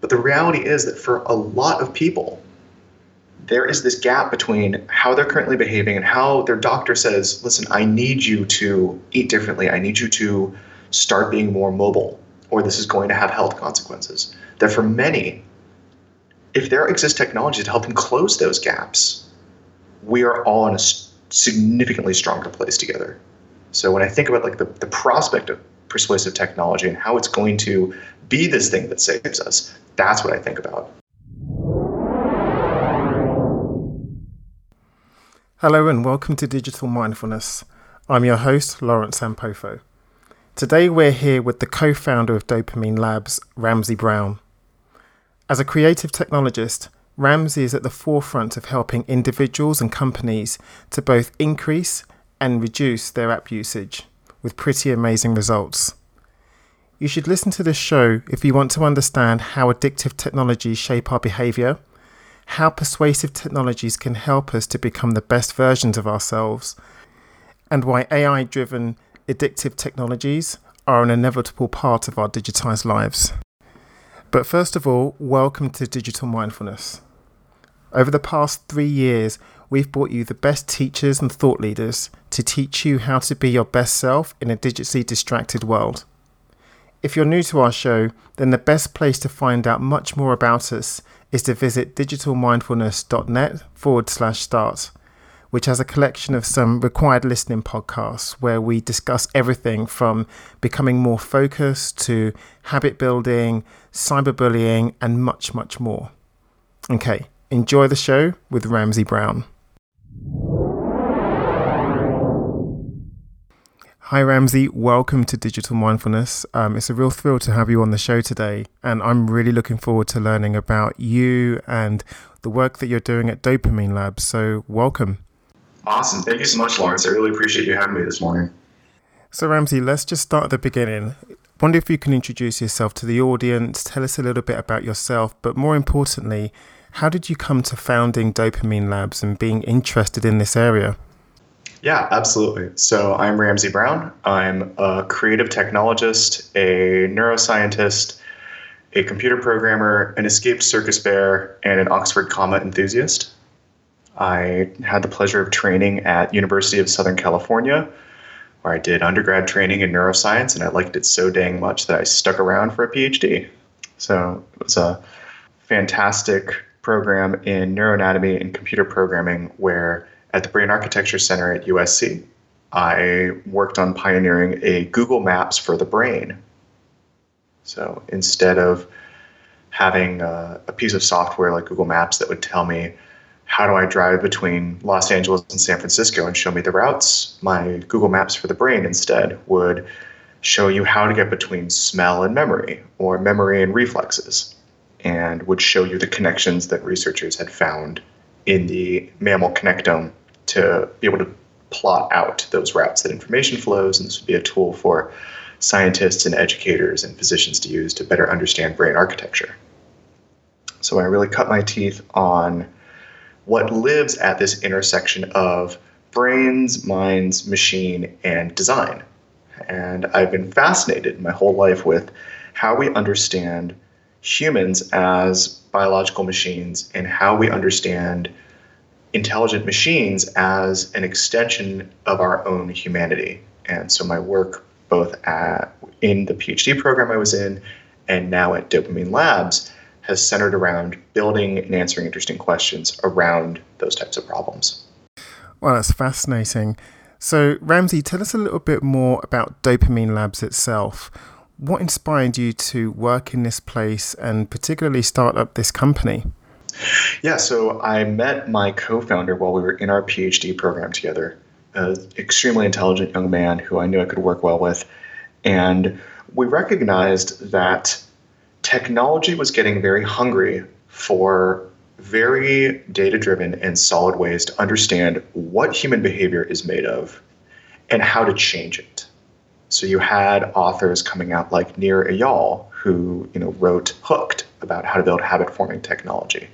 But the reality is that for a lot of people, there is this gap between how they're currently behaving and how their doctor says, listen, I need you to eat differently. I need you to start being more mobile, or this is going to have health consequences. That for many, if there exists technology to help them close those gaps, we are all in a significantly stronger place together. So when I think about like the, the prospect of persuasive technology and how it's going to be this thing that saves us, that's what I think about. Hello and welcome to Digital Mindfulness. I'm your host, Lawrence Ampofo. Today we're here with the co founder of Dopamine Labs, Ramsey Brown. As a creative technologist, Ramsey is at the forefront of helping individuals and companies to both increase and reduce their app usage with pretty amazing results. You should listen to this show if you want to understand how addictive technologies shape our behavior how persuasive technologies can help us to become the best versions of ourselves, and why AI driven addictive technologies are an inevitable part of our digitized lives. But first of all, welcome to Digital Mindfulness. Over the past three years, we've brought you the best teachers and thought leaders to teach you how to be your best self in a digitally distracted world. If you're new to our show, then the best place to find out much more about us is to visit digitalmindfulness.net forward slash start, which has a collection of some required listening podcasts where we discuss everything from becoming more focused to habit building, cyberbullying, and much, much more. Okay, enjoy the show with Ramsey Brown. Hi, Ramsey. Welcome to Digital Mindfulness. Um, it's a real thrill to have you on the show today. And I'm really looking forward to learning about you and the work that you're doing at Dopamine Labs. So, welcome. Awesome. Thank you so much, Lawrence. I really appreciate you having me this morning. So, Ramsey, let's just start at the beginning. Wonder if you can introduce yourself to the audience, tell us a little bit about yourself, but more importantly, how did you come to founding Dopamine Labs and being interested in this area? Yeah, absolutely. So I'm Ramsey Brown. I'm a creative technologist, a neuroscientist, a computer programmer, an escaped circus bear, and an Oxford comma enthusiast. I had the pleasure of training at University of Southern California, where I did undergrad training in neuroscience, and I liked it so dang much that I stuck around for a PhD. So it was a fantastic program in neuroanatomy and computer programming where at the Brain Architecture Center at USC. I worked on pioneering a Google Maps for the brain. So instead of having a, a, piece of software like Google Maps that would tell me how do I drive between Los Angeles and San Francisco and show me the routes, my Google Maps for the brain instead would show you how to get between smell and memory or memory and reflexes and would show you the connections that researchers had found in the mammal connectome to be able to plot out those routes that information flows. And this would be a tool for scientists and educators and physicians to use to better understand brain architecture. So I really cut my teeth on what lives at this intersection of brains, minds, machine, and design. And I've been fascinated my whole life with how we understand humans as biological machines and how we understand intelligent machines as an extension of our own humanity. And so my work, both at, in the PhD program I was in and now at Dopamine Labs, has centered around building and answering interesting questions around those types of problems. Well, that's fascinating. So, Ramsey, tell us a little bit more about Dopamine Labs itself. What inspired you to work in this place and particularly start up this company? Yeah, so I met my co founder while we were in our PhD program together, an extremely intelligent young man who I knew I could work well with. And we recognized that technology was getting very hungry for very data driven and solid ways to understand what human behavior is made of and how to change it. So you had authors coming out like Nir Eyal, who you know wrote Hooked about how to build habit forming technology.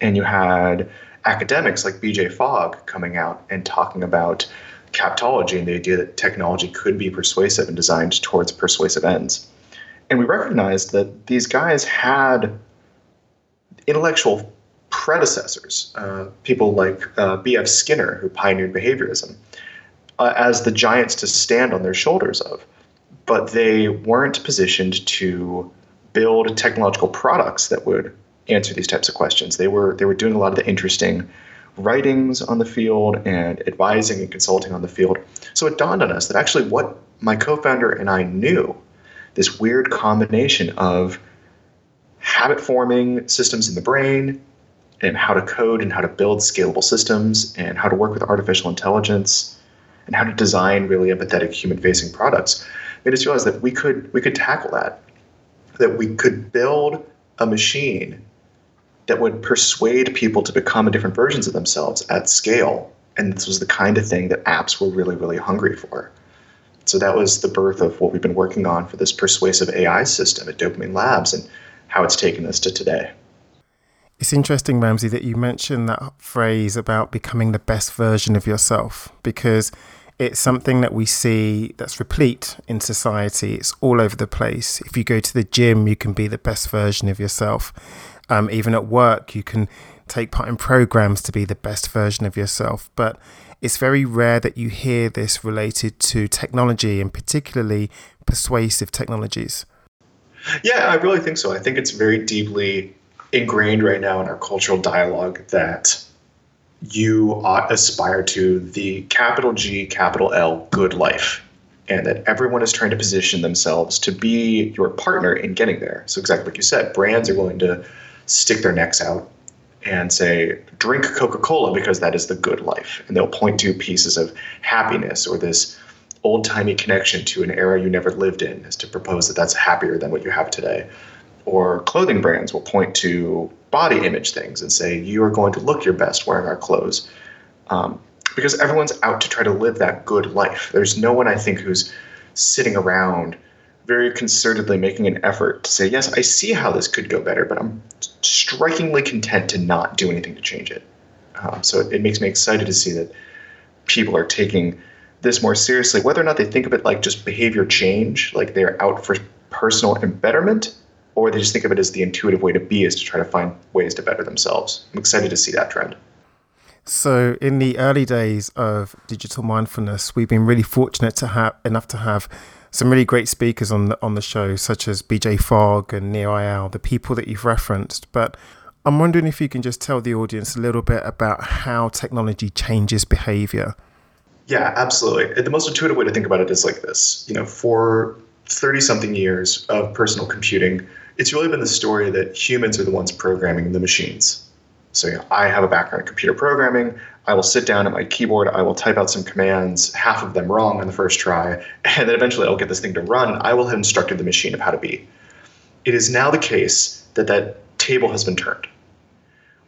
And you had academics like BJ Fogg coming out and talking about captology and the idea that technology could be persuasive and designed towards persuasive ends. And we recognized that these guys had intellectual predecessors, uh, people like uh, B.F. Skinner, who pioneered behaviorism, uh, as the giants to stand on their shoulders of. But they weren't positioned to build technological products that would answer these types of questions. They were they were doing a lot of the interesting writings on the field and advising and consulting on the field. So it dawned on us that actually what my co-founder and I knew, this weird combination of habit forming systems in the brain and how to code and how to build scalable systems and how to work with artificial intelligence and how to design really empathetic human facing products made us realize that we could we could tackle that that we could build a machine that would persuade people to become different versions of themselves at scale. And this was the kind of thing that apps were really really hungry for. So that was the birth of what we've been working on for this persuasive ai system at dopamine labs and how it's taken us to today. It's interesting, Ramsey, that you mentioned that phrase about becoming the best version of yourself because it's something that we see that's replete in society. It's all over the place. If you go to the gym, you can be the best version of yourself. Um, even at work, you can take part in programs to be the best version of yourself. But it's very rare that you hear this related to technology and particularly persuasive technologies. Yeah, I really think so. I think it's very deeply ingrained right now in our cultural dialogue that you ought aspire to the capital G, capital L, good life. And that everyone is trying to position themselves to be your partner in getting there. So, exactly like you said, brands are willing to stick their necks out and say, drink Coca Cola because that is the good life. And they'll point to pieces of happiness or this old timey connection to an era you never lived in as to propose that that's happier than what you have today or clothing brands will point to body image things and say you are going to look your best wearing our clothes. Um, because everyone's out to try to live that good life. There's no one i think who's sitting around very concertedly making an effort to say yes i see how this could go better but i'm strikingly content to not do anything to change it. Um, so it, it makes me excited to see that people are taking this more seriously whether or not they think of it like just behavior change like they're out for personal embetterment or they just think of it as the intuitive way to be is to try to find ways to better themselves. I'm excited to see that trend. So, in the early days of digital mindfulness, we've been really fortunate to have enough to have some really great speakers on the on the show, such as BJ Fogg and Nir Eyal, the people that you've referenced. But I'm wondering if you can just tell the audience a little bit about how technology changes behavior. Yeah, absolutely. The most intuitive way to think about it is like this. You know, for 30 something years of personal computing, it's really been the story that humans are the ones programming the machines. So you know, I have a background in computer programming. I will sit down at my keyboard. I will type out some commands, half of them wrong on the first try, and then eventually I'll get this thing to run. I will have instructed the machine of how to be. It is now the case that that table has been turned.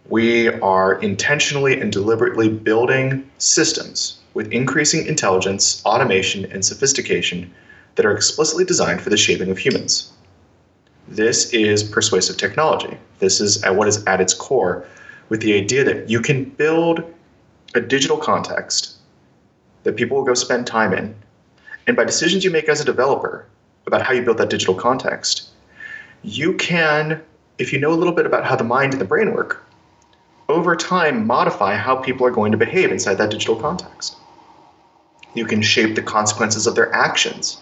We are intentionally and deliberately building systems with increasing intelligence, automation, and sophistication that are explicitly designed for the shaping of humans. This is persuasive technology. This is at what is at its core with the idea that you can build a digital context that people will go spend time in. And by decisions you make as a developer about how you build that digital context, you can, if you know a little bit about how the mind and the brain work, over time modify how people are going to behave inside that digital context. You can shape the consequences of their actions.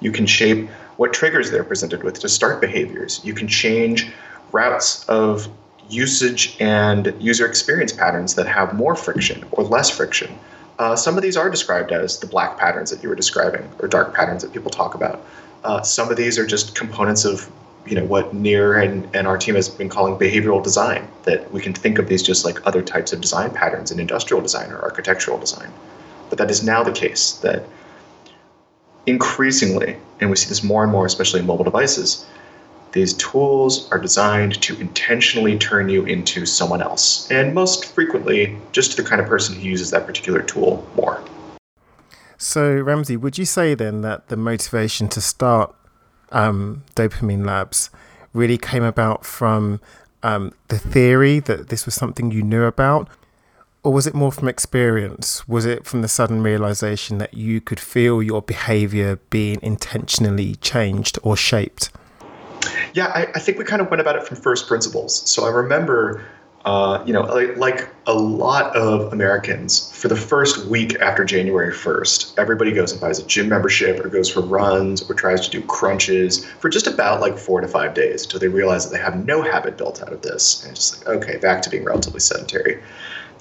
You can shape what triggers they're presented with to start behaviors. You can change routes of usage and user experience patterns that have more friction or less friction. Uh, some of these are described as the black patterns that you were describing or dark patterns that people talk about. Uh, some of these are just components of you know what Nir and, and our team has been calling behavioral design that we can think of these just like other types of design patterns in industrial design or architectural design but that is now the case that increasingly, and we see this more and more, especially in mobile devices, these tools are designed to intentionally turn you into someone else, and most frequently, just the kind of person who uses that particular tool more. So, Ramsey, would you say then that the motivation to start um, Dopamine Labs really came about from um, the theory that this was something you knew about, or was it more from experience? Was it from the sudden realization that you could feel your behavior being intentionally changed or shaped? Yeah, I, I, think we kind of went about it from first principles. So I remember, uh, you know, like, like, a lot of Americans, for the first week after January 1st, everybody goes and buys a gym membership or goes for runs or tries to do crunches for just about like four to five days until they realize that they have no habit built out of this. And it's just like, okay, back to being relatively sedentary.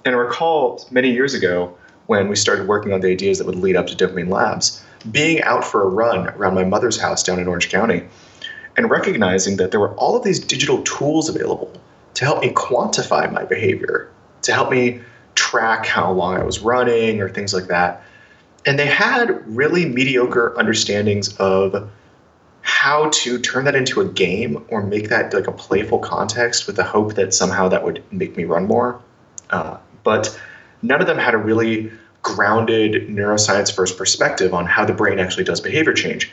And I recall many years ago when we started working on the ideas that would lead up to Dopamine Labs, being out for a run around my mother's house down in Orange County and recognizing that there were all of these digital tools available to help me quantify my behavior, to help me track how long I was running or things like that. And they had really mediocre understandings of how to turn that into a game or make that like a playful context with the hope that somehow that would make me run more. Uh, but none of them had a really grounded neuroscience first perspective on how the brain actually does behavior change.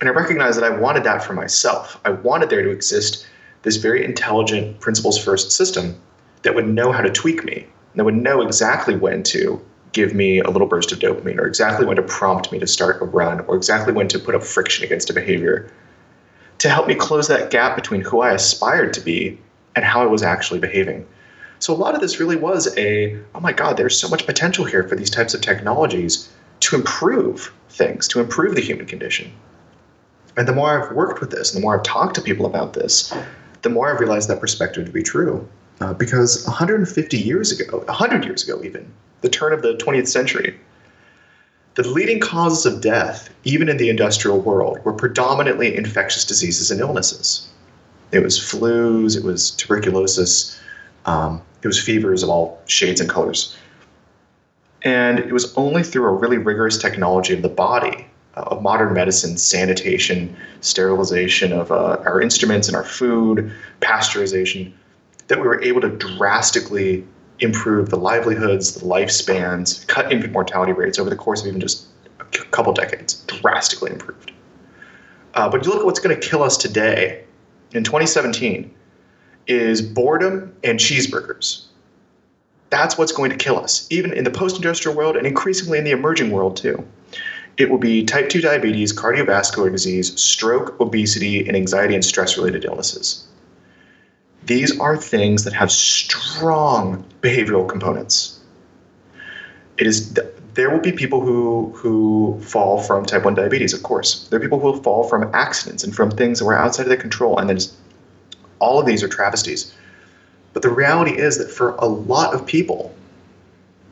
And I recognized that I wanted that for myself. I wanted there to exist this very intelligent principles first system that would know how to tweak me, that would know exactly when to give me a little burst of dopamine, or exactly when to prompt me to start a run, or exactly when to put up friction against a behavior, to help me close that gap between who I aspired to be and how I was actually behaving. So a lot of this really was a, oh my God, there's so much potential here for these types of technologies to improve things, to improve the human condition. And the more I've worked with this, and the more I've talked to people about this, the more I've realized that perspective to be true. Uh, because 150 years ago, 100 years ago even, the turn of the 20th century, the leading causes of death, even in the industrial world, were predominantly infectious diseases and illnesses. It was flus, it was tuberculosis, um, it was fevers of all shades and colors. And it was only through a really rigorous technology of the body uh, of modern medicine, sanitation, sterilization of uh, our instruments and our food, pasteurization, that we were able to drastically improve the livelihoods, the lifespans, cut infant mortality rates over the course of even just a couple decades, drastically improved. Uh, but you look at what's going to kill us today in 2017 is boredom and cheeseburgers. That's what's going to kill us, even in the post industrial world and increasingly in the emerging world, too it will be type 2 diabetes, cardiovascular disease, stroke, obesity, and anxiety and stress related illnesses. These are things that have strong behavioral components. It is there will be people who who fall from type 1 diabetes, of course. There are people who will fall from accidents and from things that were outside of their control. And then all of these are travesties. But the reality is that for a lot of people,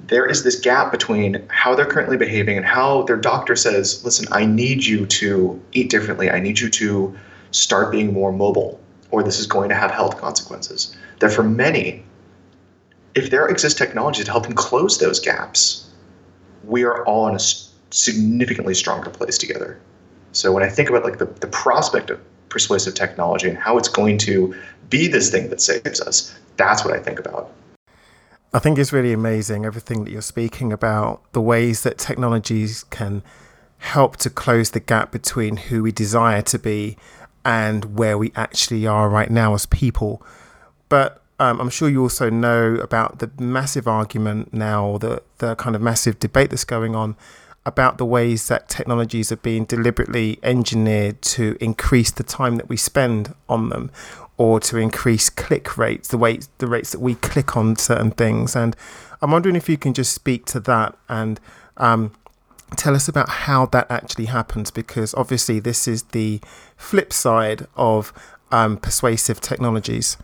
there is this gap between how they're currently behaving and how their doctor says, listen, I need you to eat differently. I need you to start being more mobile, or this is going to have health consequences. That for many, if there exists technology to help them close those gaps, we are all in a significantly stronger place together. So when I think about like the, the prospect of persuasive technology and how it's going to be this thing that saves us, that's what I think about. I think it's really amazing everything that you're speaking about, the ways that technologies can help to close the gap between who we desire to be and where we actually are right now as people. But um, I'm sure you also know about the massive argument now, the the kind of massive debate that's going on about the ways that technologies are being deliberately engineered to increase the time that we spend on them or to increase click rates, the way the rates that we click on certain things. And I'm wondering if you can just speak to that and um, tell us about how that actually happens, because obviously this is the flip side of um, persuasive technologies.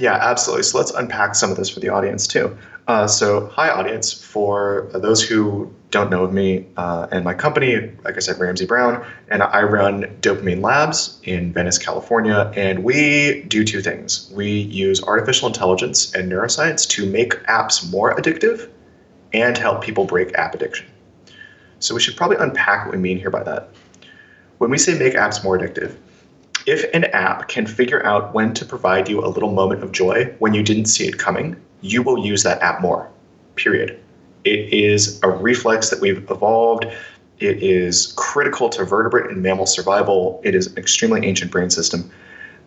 Yeah, absolutely. So let's unpack some of this for the audience too. Uh, so, hi, audience. For those who don't know of me uh, and my company, like I said, Ramsey Brown, and I run Dopamine Labs in Venice, California. And we do two things we use artificial intelligence and neuroscience to make apps more addictive and help people break app addiction. So, we should probably unpack what we mean here by that. When we say make apps more addictive, if an app can figure out when to provide you a little moment of joy when you didn't see it coming, you will use that app more, period. It is a reflex that we've evolved. It is critical to vertebrate and mammal survival. It is an extremely ancient brain system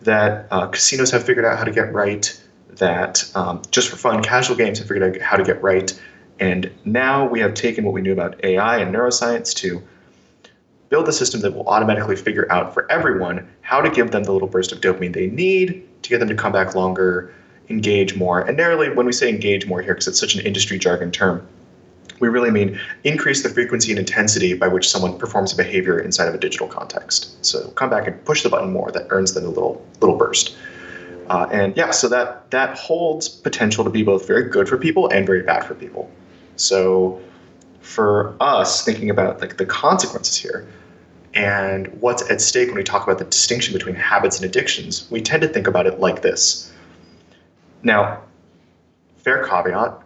that uh, casinos have figured out how to get right, that um, just for fun, casual games have figured out how to get right. And now we have taken what we knew about AI and neuroscience to build the system that will automatically figure out for everyone how to give them the little burst of dopamine they need to get them to come back longer, engage more. And narrowly, when we say engage more here, because it's such an industry jargon term, we really mean increase the frequency and intensity by which someone performs a behavior inside of a digital context. So come back and push the button more. That earns them a little little burst. Uh, and yeah, so that that holds potential to be both very good for people and very bad for people. So for us, thinking about like the consequences here and what's at stake when we talk about the distinction between habits and addictions, we tend to think about it like this. Now, fair caveat,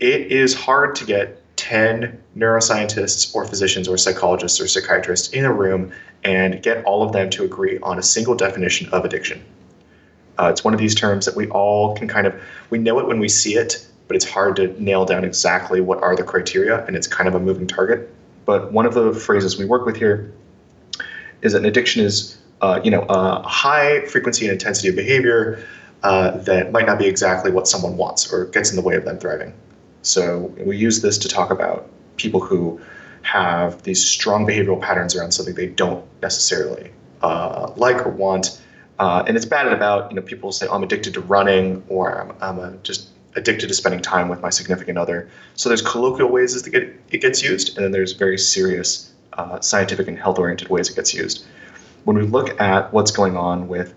it is hard to get 10 neuroscientists or physicians or psychologists or psychiatrists in a room and get all of them to agree on a single definition of addiction. Uh, it's one of these terms that we all can kind of we know it when we see it, but it's hard to nail down exactly what are the criteria, and it's kind of a moving target. But one of the phrases we work with here is that an addiction is uh, you know a high frequency and intensity of behavior uh, that might not be exactly what someone wants or gets in the way of them thriving. So we use this to talk about people who have these strong behavioral patterns around something they don't necessarily uh, like or want. Uh, and it's batted about, you know, people say, oh, I'm addicted to running or I'm, I'm a, just addicted to spending time with my significant other. So there's colloquial ways that get, it gets used, and then there's very serious uh, scientific and health-oriented ways it gets used. When we look at what's going on with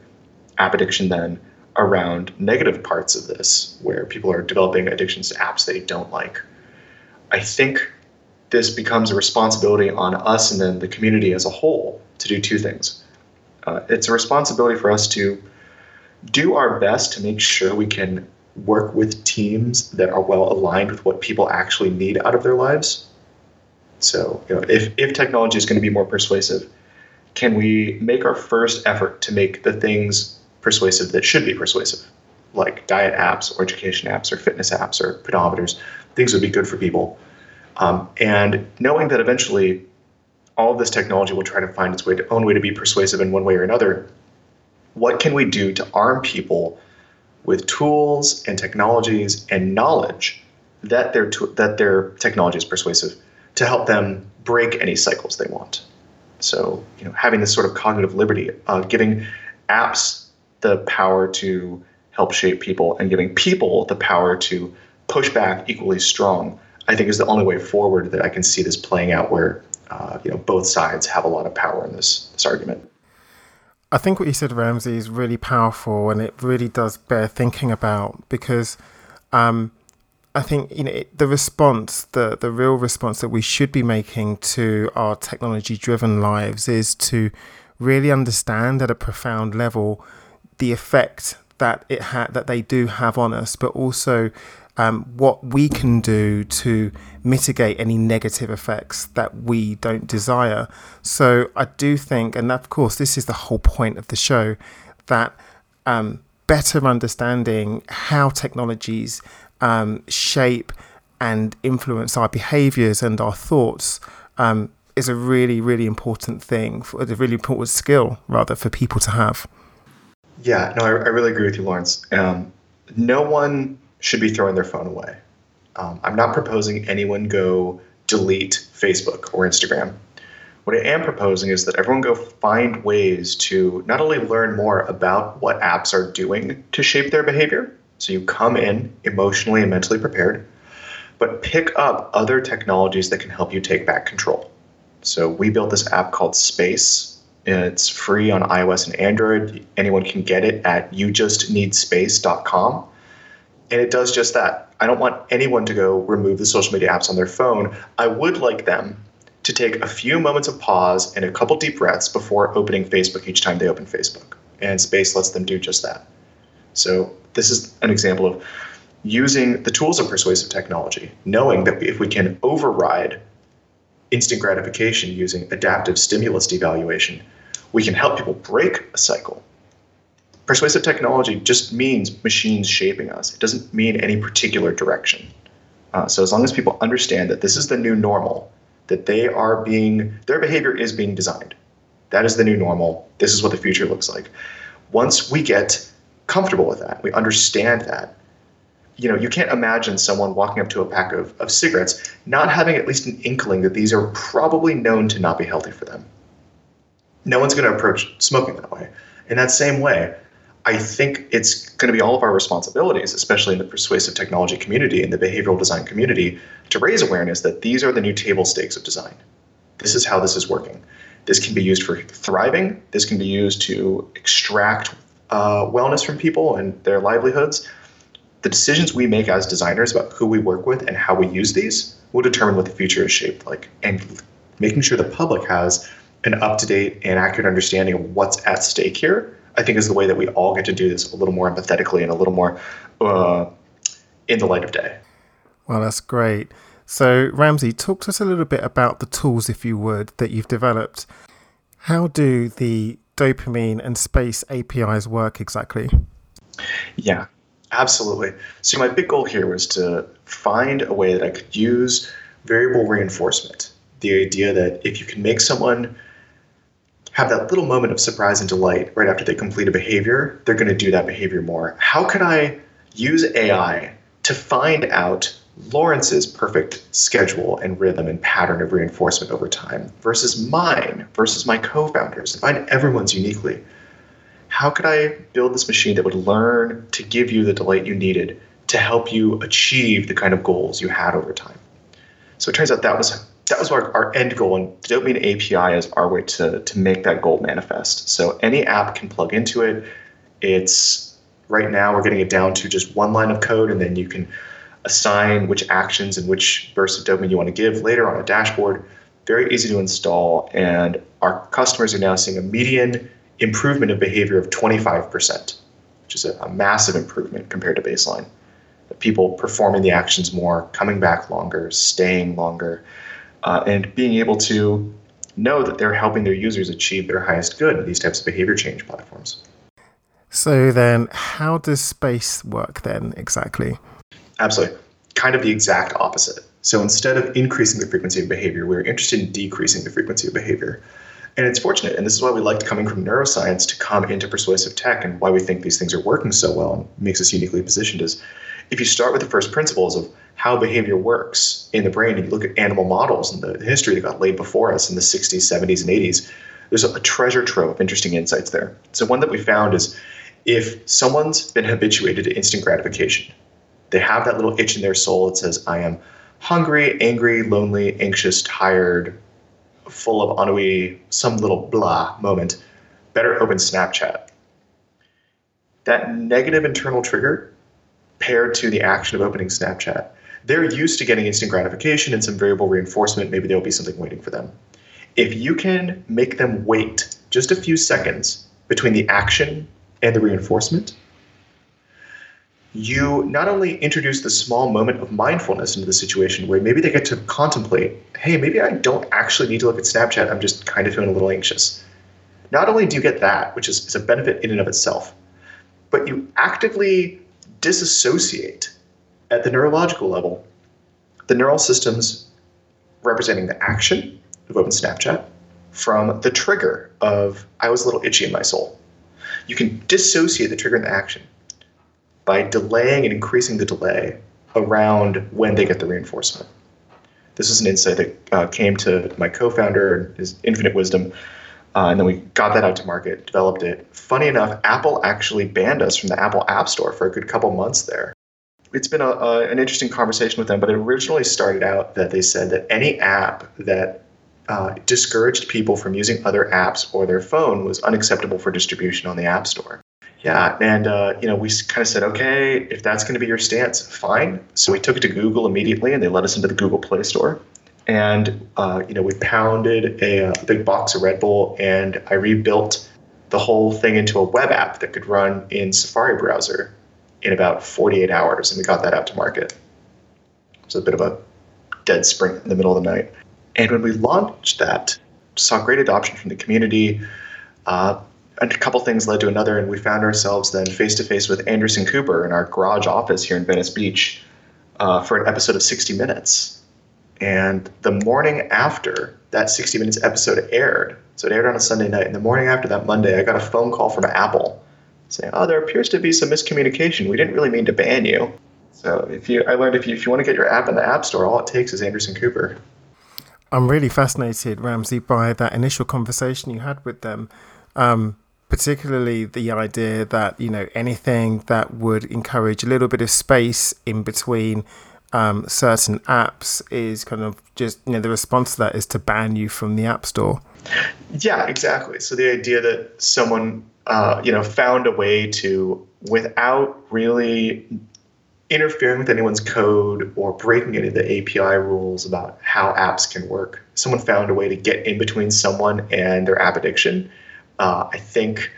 app addiction then, around negative parts of this, where people are developing addictions to apps they don't like. I think this becomes a responsibility on us and then the community as a whole to do two things. Uh, it's a responsibility for us to do our best to make sure we can work with teams that are well aligned with what people actually need out of their lives. So, you know, if, if technology is going to be more persuasive, can we make our first effort to make the things persuasive that should be persuasive, like diet apps or education apps or fitness apps or pedometers. Things would be good for people. Um, and knowing that eventually all of this technology will try to find its way to, own way to be persuasive in one way or another, what can we do to arm people with tools and technologies and knowledge that their to- that their technology is persuasive to help them break any cycles they want. So, you know, having this sort of cognitive liberty, uh, giving apps the power to help shape people and giving people the power to push back equally strong, I think is the only way forward that I can see this playing out where uh, you know both sides have a lot of power in this this argument. I think what you said, Ramsey, is really powerful, and it really does bear thinking about because um, I think you know it, the response, the the real response that we should be making to our technology-driven lives is to really understand at a profound level the effect that it had that they do have on us, but also um, what we can do to mitigate any negative effects that we don't desire. So I do think, and of course, this is the whole point of the show, that um, better understanding how technologies um, shape and influence our behaviors and our thoughts um, is a really, really important thing, for, a really important skill, rather, for people to have. Yeah, no, I, I really agree with you, Lawrence. Um, no one should be throwing their phone away. Um, I'm not proposing anyone go delete Facebook or Instagram. What I am proposing is that everyone go find ways to not only learn more about what apps are doing to shape their behavior, so you come in emotionally and mentally prepared, but pick up other technologies that can help you take back control. So we built this app called Space, it's free on iOS and Android. Anyone can get it at youjustneedspace.com. And it does just that. I don't want anyone to go remove the social media apps on their phone. I would like them to take a few moments of pause and a couple deep breaths before opening Facebook each time they open Facebook. And Space lets them do just that. So, this is an example of using the tools of persuasive technology, knowing that if we can override instant gratification using adaptive stimulus devaluation, we can help people break a cycle. Persuasive technology just means machines shaping us. It doesn't mean any particular direction. Uh, so as long as people understand that this is the new normal, that they are being, their behavior is being designed. That is the new normal. This is what the future looks like. Once we get comfortable with that, we understand that, you know, you can't imagine someone walking up to a pack of, of cigarettes not having at least an inkling that these are probably known to not be healthy for them. No one's going to approach smoking that way. In that same way, I think it's going to be all of our responsibilities, especially in the persuasive technology community and the behavioral design community, to raise awareness that these are the new table stakes of design. This is how this is working. This can be used for thriving. This can be used to extract uh, wellness from people and their livelihoods the decisions we make as designers about who we work with and how we use these will determine what the future is shaped like. And making sure the public has an up to date and accurate understanding of what's at stake here, I think is the way that we all get to do this a little more empathetically and a little more uh, in the light of day. Well, that's great. So, Ramsey, talk to us a little bit about the tools, if you would, that you've developed. How do the dopamine and space APIs work exactly? Yeah, Absolutely. So my big goal here was to find a way that I could use variable reinforcement. The idea that if you can make someone have that little moment of surprise and delight right after they complete a behavior, they're going to do that behavior more. How can I use AI to find out Lawrence's perfect schedule and rhythm and pattern of reinforcement over time versus mine versus my co-founders and find everyone's uniquely how could I build this machine that would learn to give you the delight you needed to help you achieve the kind of goals you had over time? So it turns out that was that was our, our end goal, and the Dopamine API is our way to to make that goal manifest. So any app can plug into it. It's right now we're getting it down to just one line of code, and then you can assign which actions and which bursts of dopamine you want to give later on a dashboard. Very easy to install, and our customers are now seeing a median improvement of behavior of 25%, which is a, a massive improvement compared to baseline. People performing the actions more, coming back longer, staying longer, uh, and being able to know that they're helping their users achieve their highest good in these types of behavior change platforms. So then, how does space work then exactly? Absolutely. Kind of the exact opposite. So instead of increasing the frequency of behavior, we're interested in decreasing the frequency of behavior. And it's fortunate, and this is why we liked coming from neuroscience to come into persuasive tech and why we think these things are working so well and makes us uniquely positioned is if you start with the first principles of how behavior works in the brain and you look at animal models and the history that got laid before us in the 60s, 70s, and 80s, there's a treasure trove of interesting insights there. So one that we found is if someone's been habituated to instant gratification, they have that little itch in their soul that says, I am hungry, angry, lonely, anxious, tired, full of ennui, some little blah moment, better open Snapchat. That negative internal trigger paired to the action of opening Snapchat, they're used to getting instant gratification and some variable reinforcement. Maybe there'll be something waiting for them. If you can make them wait just a few seconds between the action and the reinforcement, you not only introduce the small moment of mindfulness into the situation where maybe they get to contemplate, hey, maybe I don't actually need to look at Snapchat, I'm just kind of feeling a little anxious. Not only do you get that, which is, is a benefit in and of itself, but you actively disassociate at the neurological level the neural systems representing the action of open Snapchat from the trigger of I was a little itchy in my soul. You can dissociate the trigger and the action by delaying and increasing the delay around when they get the reinforcement. This is an insight that uh, came to my co-founder and his infinite wisdom, uh, and then we got that out to market, developed it. Funny enough, Apple actually banned us from the Apple App Store for a good couple months there. It's been a, a, an interesting conversation with them, but it originally started out that they said that any app that uh, discouraged people from using other apps or their phone was unacceptable for distribution on the App Store. Yeah, and uh, you know we kind of said, okay, if that's going to be your stance, fine. So we took it to Google immediately, and they let us into the Google Play Store. And uh, you know we pounded a, a, uh, big box of Red Bull, and I rebuilt the whole thing into a web app that could run in Safari browser in about 48 hours, and we got that out to market. It was a bit of a dead sprint in the middle of the night. And when we launched that, saw great adoption from the community. Uh, a couple things led to another, and we found ourselves then face to face with Anderson Cooper in our garage office here in Venice Beach uh, for an episode of 60 Minutes. And the morning after that 60 Minutes episode aired, so it aired on a Sunday night, and the morning after that Monday, I got a phone call from Apple saying, Oh, there appears to be some miscommunication. We didn't really mean to ban you. So if you, I learned if you if you want to get your app in the App Store, all it takes is Anderson Cooper. I'm really fascinated, Ramsey, by that initial conversation you had with them. Um, particularly the idea that you know anything that would encourage a little bit of space in between um, certain apps is kind of just you know the response to that is to ban you from the app store. Yeah, exactly. So the idea that someone uh, you know found a way to without really interfering with anyone's code or breaking any of the API rules about how apps can work. Someone found a way to get in between someone and their app addiction. Uh, I think,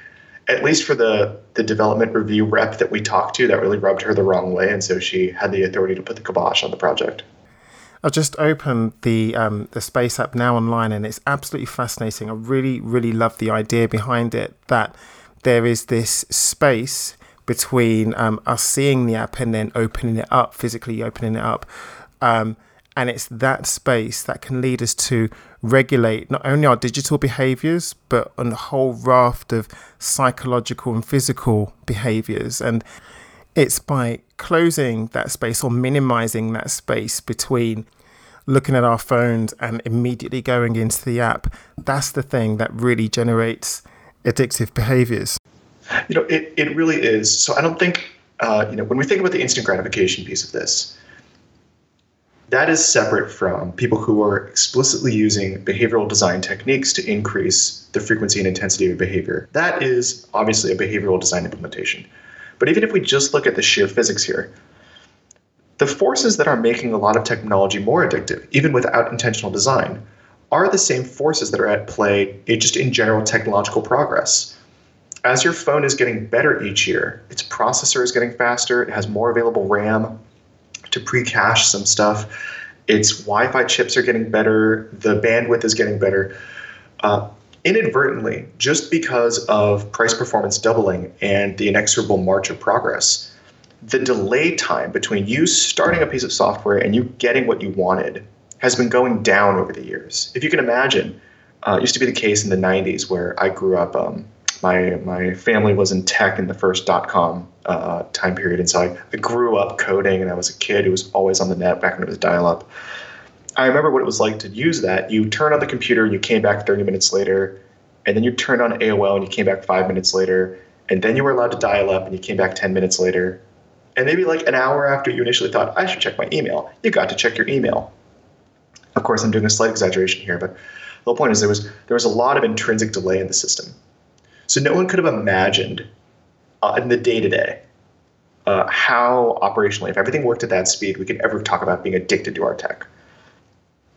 at least for the the development review rep that we talked to, that really rubbed her the wrong way, and so she had the authority to put the kibosh on the project. I've just opened the um, the Space app now online, and it's absolutely fascinating. I really, really love the idea behind it that there is this space between um, us seeing the app and then opening it up, physically opening it up. Um, and it's that space that can lead us to regulate not only our digital behaviors, but on a whole raft of psychological and physical behaviors. And it's by closing that space or minimizing that space between looking at our phones and immediately going into the app. That's the thing that really generates addictive behaviors. You know, it, it really is. So I don't think, uh, you know, when we think about the instant gratification piece of this, that is separate from people who are explicitly using behavioral design techniques to increase the frequency and intensity of behavior. That is obviously a behavioral design implementation. But even if we just look at the sheer physics here, the forces that are making a lot of technology more addictive, even without intentional design, are the same forces that are at play just in general technological progress as your phone is getting better each year, its processor is getting faster, it has more available RAM to pre cache some stuff, its Wi Fi chips are getting better, the bandwidth is getting better. Uh, inadvertently, just because of price performance doubling and the inexorable march of progress, the delay time between you starting a piece of software and you getting what you wanted has been going down over the years. If you can imagine, uh, it used to be the case in the 90s where I grew up. Um, my my family was in tech in the first dot com uh, time period, and so I, I grew up coding, and I was a kid who was always on the net back when it was dial up. I remember what it was like to use that. You turn on the computer, you came back 30 minutes later, and then you turned on AOL and you came back five minutes later, and then you were allowed to dial up and you came back 10 minutes later. And maybe like an hour after you initially thought, I should check my email, you got to check your email. Of course, I'm doing a slight exaggeration here, but the whole point is there was there was a lot of intrinsic delay in the system. So no one could have imagined uh, in the day to day how operationally, if everything worked at that speed, we could ever talk about being addicted to our tech.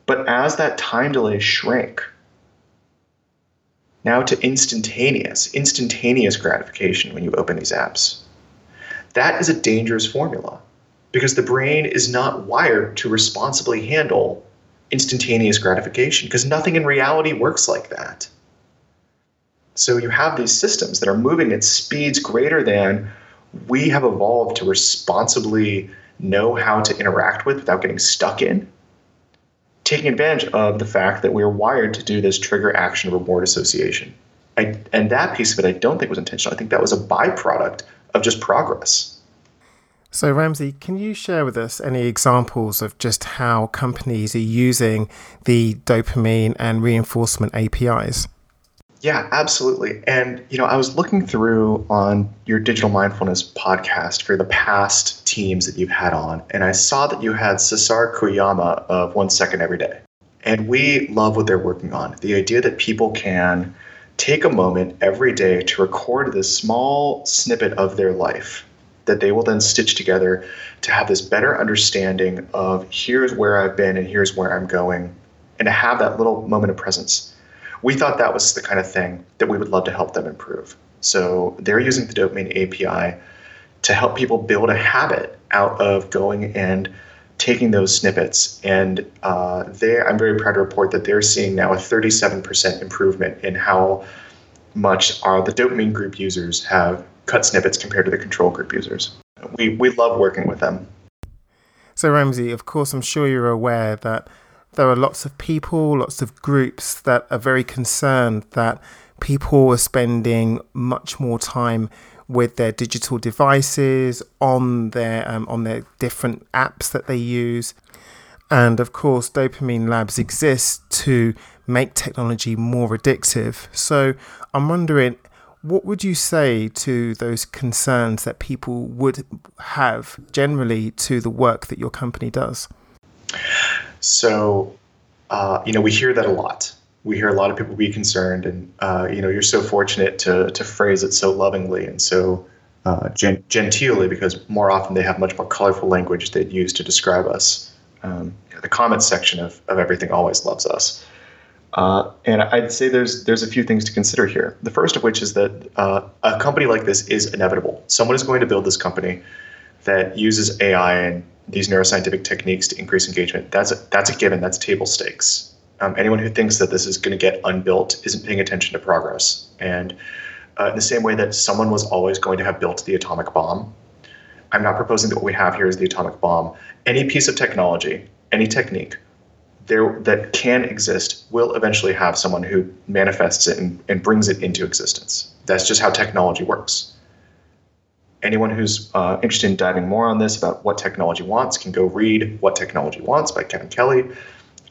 But as that time delay shrank, now to instantaneous, instantaneous gratification when you open these apps. That is a dangerous formula because the brain is not wired to responsibly handle instantaneous gratification because nothing in reality works like that. So you have these systems that are moving at speeds greater than we have evolved to responsibly know how to interact with without getting stuck in, taking advantage of the fact that we're wired to do this trigger action reward association. I, and that piece of it I don't think was intentional. I think that was a byproduct of just progress. So, Ramsey, can you share with us any examples of just how companies are using the dopamine and reinforcement APIs? Yeah, absolutely. And you know, I was looking through on your digital mindfulness podcast for the past teams that you've had on, and I saw that you had Cesar Kuriyama of One Second Every Day. And we love what they're working on. The idea that people can take a moment every day to record this small snippet of their life that they will then stitch together to have this better understanding of here's where I've been and here's where I'm going, and to have that little moment of presence we thought that was the kind of thing that we would love to help them improve. So they're using the Dopamine API to help people build a habit out of going and taking those snippets. And uh, they, I'm very proud to report that they're seeing now a 37% improvement in how much our, the dopamine group users have cut snippets compared to the control group users. We, we love working with them. So, Ramsey, of course, I'm sure you're aware that there are lots of people, lots of groups that are very concerned that people are spending much more time with their digital devices, on their um, on their different apps that they use. And of course, Dopamine Labs exists to make technology more addictive. So I'm wondering, what would you say to those concerns that people would have generally to the work that your company does? So, uh, you know, we hear that a lot. We hear a lot of people be concerned, and uh, you know, you're so fortunate to to phrase it so lovingly and so uh, gen- genteelly, because more often they have much more colorful language they'd use to describe us. Um, the comments section of, of everything always loves us. Uh, and I'd say there's there's a few things to consider here. The first of which is that uh, a company like this is inevitable. Someone is going to build this company that uses AI and these neuroscientific techniques to increase engagement. That's a, that's a given. That's table stakes. Um, anyone who thinks that this is going to get unbuilt isn't paying attention to progress. And uh, in the same way that someone was always going to have built the atomic bomb, I'm not proposing that what we have here is the atomic bomb. Any piece of technology, any technique there that can exist will eventually have someone who manifests it and, and brings it into existence. That's just how technology works anyone who's uh, interested in diving more on this about what technology wants can go read What Technology Wants by Kevin Kelly.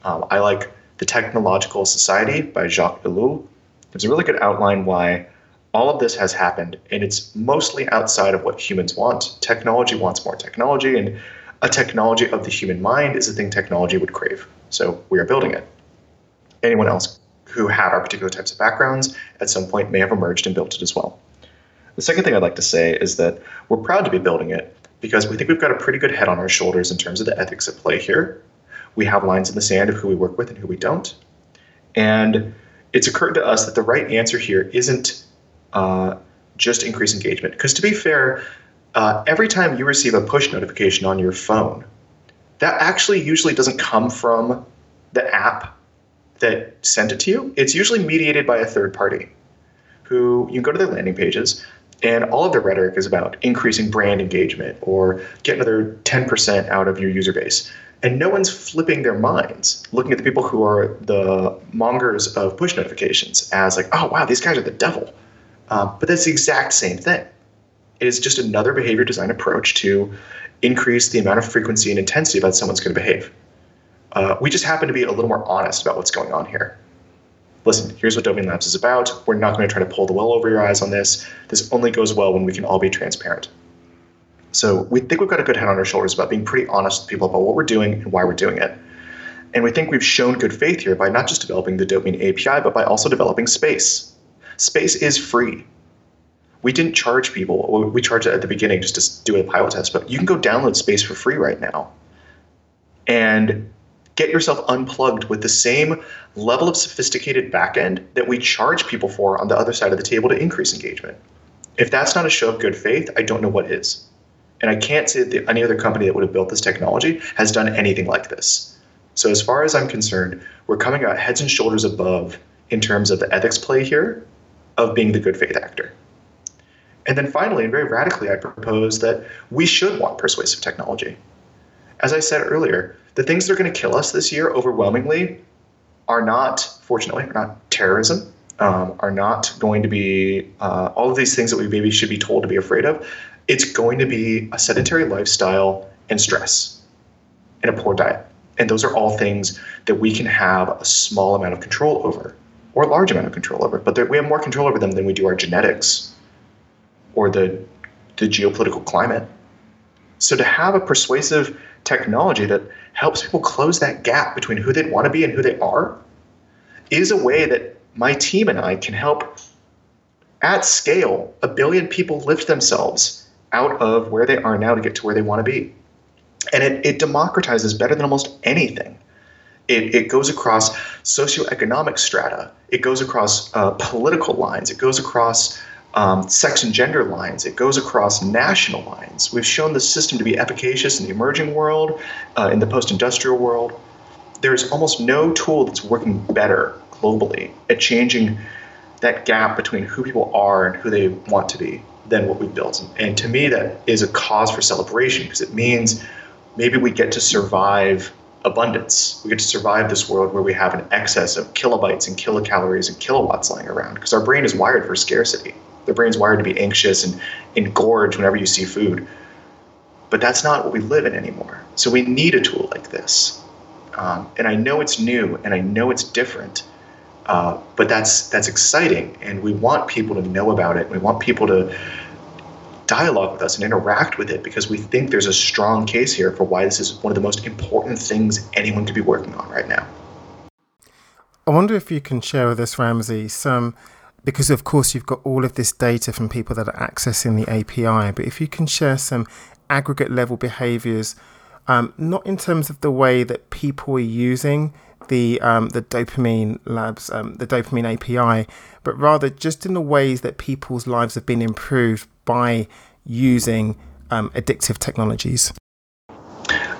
Um, I like The Technological Society by Jacques Ellul. There's a really good outline why all of this has happened, and it's mostly outside of what humans want. Technology wants more technology, and a technology of the human mind is a thing technology would crave. So we are building it. Anyone else who had our particular types of backgrounds at some point may have emerged and built it as well. The second thing I'd like to say is that we're proud to be building it because we think we've got a pretty good head on our shoulders in terms of the ethics at play here. We have lines in the sand of who we work with and who we don't. And it's occurred to us that the right answer here isn't uh, just increase engagement. Because to be fair, uh, every time you receive a push notification on your phone, that actually usually doesn't come from the app that sent it to you. It's usually mediated by a third party who you can go to their landing pages and all of their rhetoric is about increasing brand engagement or get another 10% out of your user base. And no one's flipping their minds looking at the people who are the mongers of push notifications as like, oh, wow, these guys are the devil. Um, but that's the exact same thing. It is just another behavior design approach to increase the amount of frequency and intensity that someone's going to behave. Uh, we just happen to be a little more honest about what's going on here listen, here's what Dopamine Labs is about. We're not going to try to pull the wool over your eyes on this. This only goes well when we can all be transparent. So we think we've got a good head on our shoulders about being pretty honest with people about what we're doing and why we're doing it. And we think we've shown good faith here by not just developing the Dopamine API, but by also developing space. Space is free. We didn't charge people. We charged it at the beginning just to do a pilot test, but you can go download space for free right now. And get yourself unplugged with the same level of sophisticated backend that we charge people for on the other side of the table to increase engagement. If that's not a show of good faith, I don't know what is. And I can't say that any other company that would have built this technology has done anything like this. So, as far as I'm concerned, we're coming out heads and shoulders above in terms of the ethics play here of being the good faith actor. And then finally, and very radically, I propose that we should want persuasive technology. As I said earlier, the things that are going to kill us this year overwhelmingly are not, fortunately, are not terrorism, um, are not going to be uh, all of these things that we maybe should be told to be afraid of. It's going to be a sedentary lifestyle and stress and a poor diet. And those are all things that we can have a small amount of control over or a large amount of control over. But we have more control over them than we do our genetics or the, the geopolitical climate. So to have a persuasive technology that helps people close that gap between who they want to be and who they are is a way that my team and I can help at scale a billion people lift themselves out of where they are now to get to where they want to be. And it, it democratizes better than almost anything. It, it goes across socioeconomic strata, it goes across uh, political lines, it goes across um, sex and gender lines. It goes across national lines. We've shown the system to be efficacious in the emerging world, uh, in the post industrial world. There's almost no tool that's working better globally at changing that gap between who people are and who they want to be than what we've built. And to me, that is a cause for celebration because it means maybe we get to survive abundance. We get to survive this world where we have an excess of kilobytes and kilocalories and kilowatts lying around because our brain is wired for scarcity Their brain's wired to be anxious and engorge whenever you see food. But that's not what we live in anymore. So we need a tool like this. Um, and I know it's new and I know it's different. Uh, but that's that's exciting, and we want people to know about it. We want people to dialogue with us and interact with it because we think there's a strong case here for why this is one of the most important things anyone could be working on right now. I wonder if you can share with us, Ramsay, some because of course you've got all of this data from people that are accessing the API, but if you can share some aggregate level behaviors, um, not in terms of the way that people are using the um, the dopamine labs, um, the dopamine API, but rather just in the ways that people's lives have been improved by using um, addictive technologies.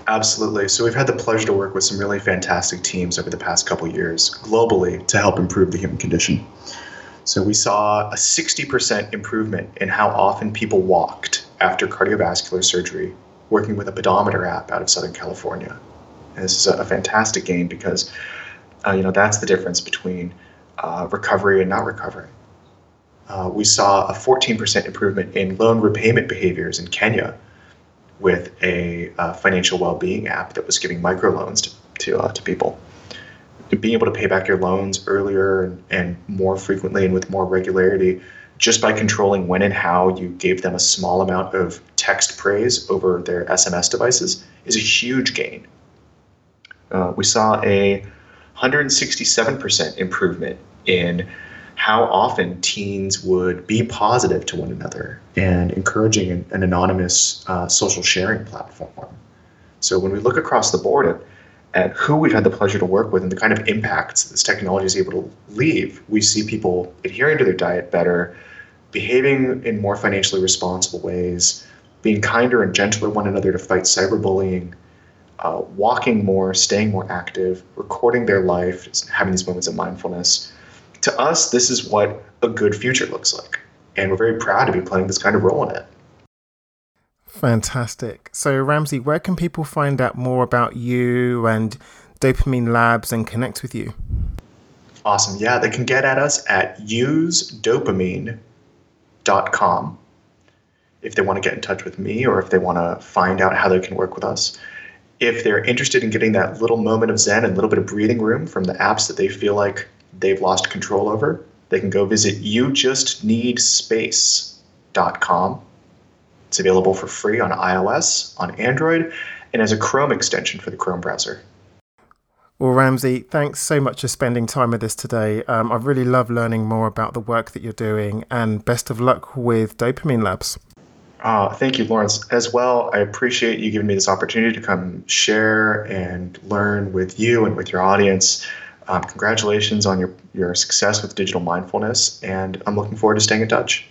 Absolutely. So we've had the pleasure to work with some really fantastic teams over the past couple years globally to help improve the human condition. So we saw a 60% improvement in how often people walked after cardiovascular surgery working with a pedometer app out of Southern California. This is a, a fantastic gain because, uh, you know, that's the difference between uh, recovery and not recovery. Uh, we saw a 14% improvement in loan repayment behaviors in Kenya with a uh, financial well-being app that was giving microloans to to, uh, to people. Being able to pay back your loans earlier and, and more frequently and with more regularity, just by controlling when and how you gave them a small amount of text praise over their SMS devices, is a huge gain uh, we saw a 167% improvement in how often teens would be positive to one another and encouraging an, an anonymous uh, social sharing platform. So when we look across the board at, at who we've had the pleasure to work with and the kind of impacts this technology is able to leave, we see people adhering to their diet better, behaving in more financially responsible ways, being kinder and gentler one another to fight cyberbullying, uh, walking more, staying more active, recording their life, having these moments of mindfulness. To us, this is what a good future looks like. And we're very proud to be playing this kind of role in it. Fantastic. So, Ramsay, where can people find out more about you and Dopamine Labs and connect with you? Awesome. Yeah, they can get at us at usedopamine.com if they want to get in touch with me or if they want to find out how they can work with us if they're interested in getting that little moment of zen and a little bit of breathing room from the apps that they feel like they've lost control over, they can go visit youjustneedspace.com. It's available for free on iOS, on Android, and as a Chrome extension for the Chrome browser. Well, Ramsay, thanks so much for spending time with us today. Um, I really love learning more about the work that you're doing, and best of luck with Dopamine Labs. Uh, thank you, Lawrence. As well, I appreciate you giving me this opportunity to come share and learn with you and with your audience. Um, congratulations on your, your success with digital mindfulness, and I'm looking forward to staying in touch.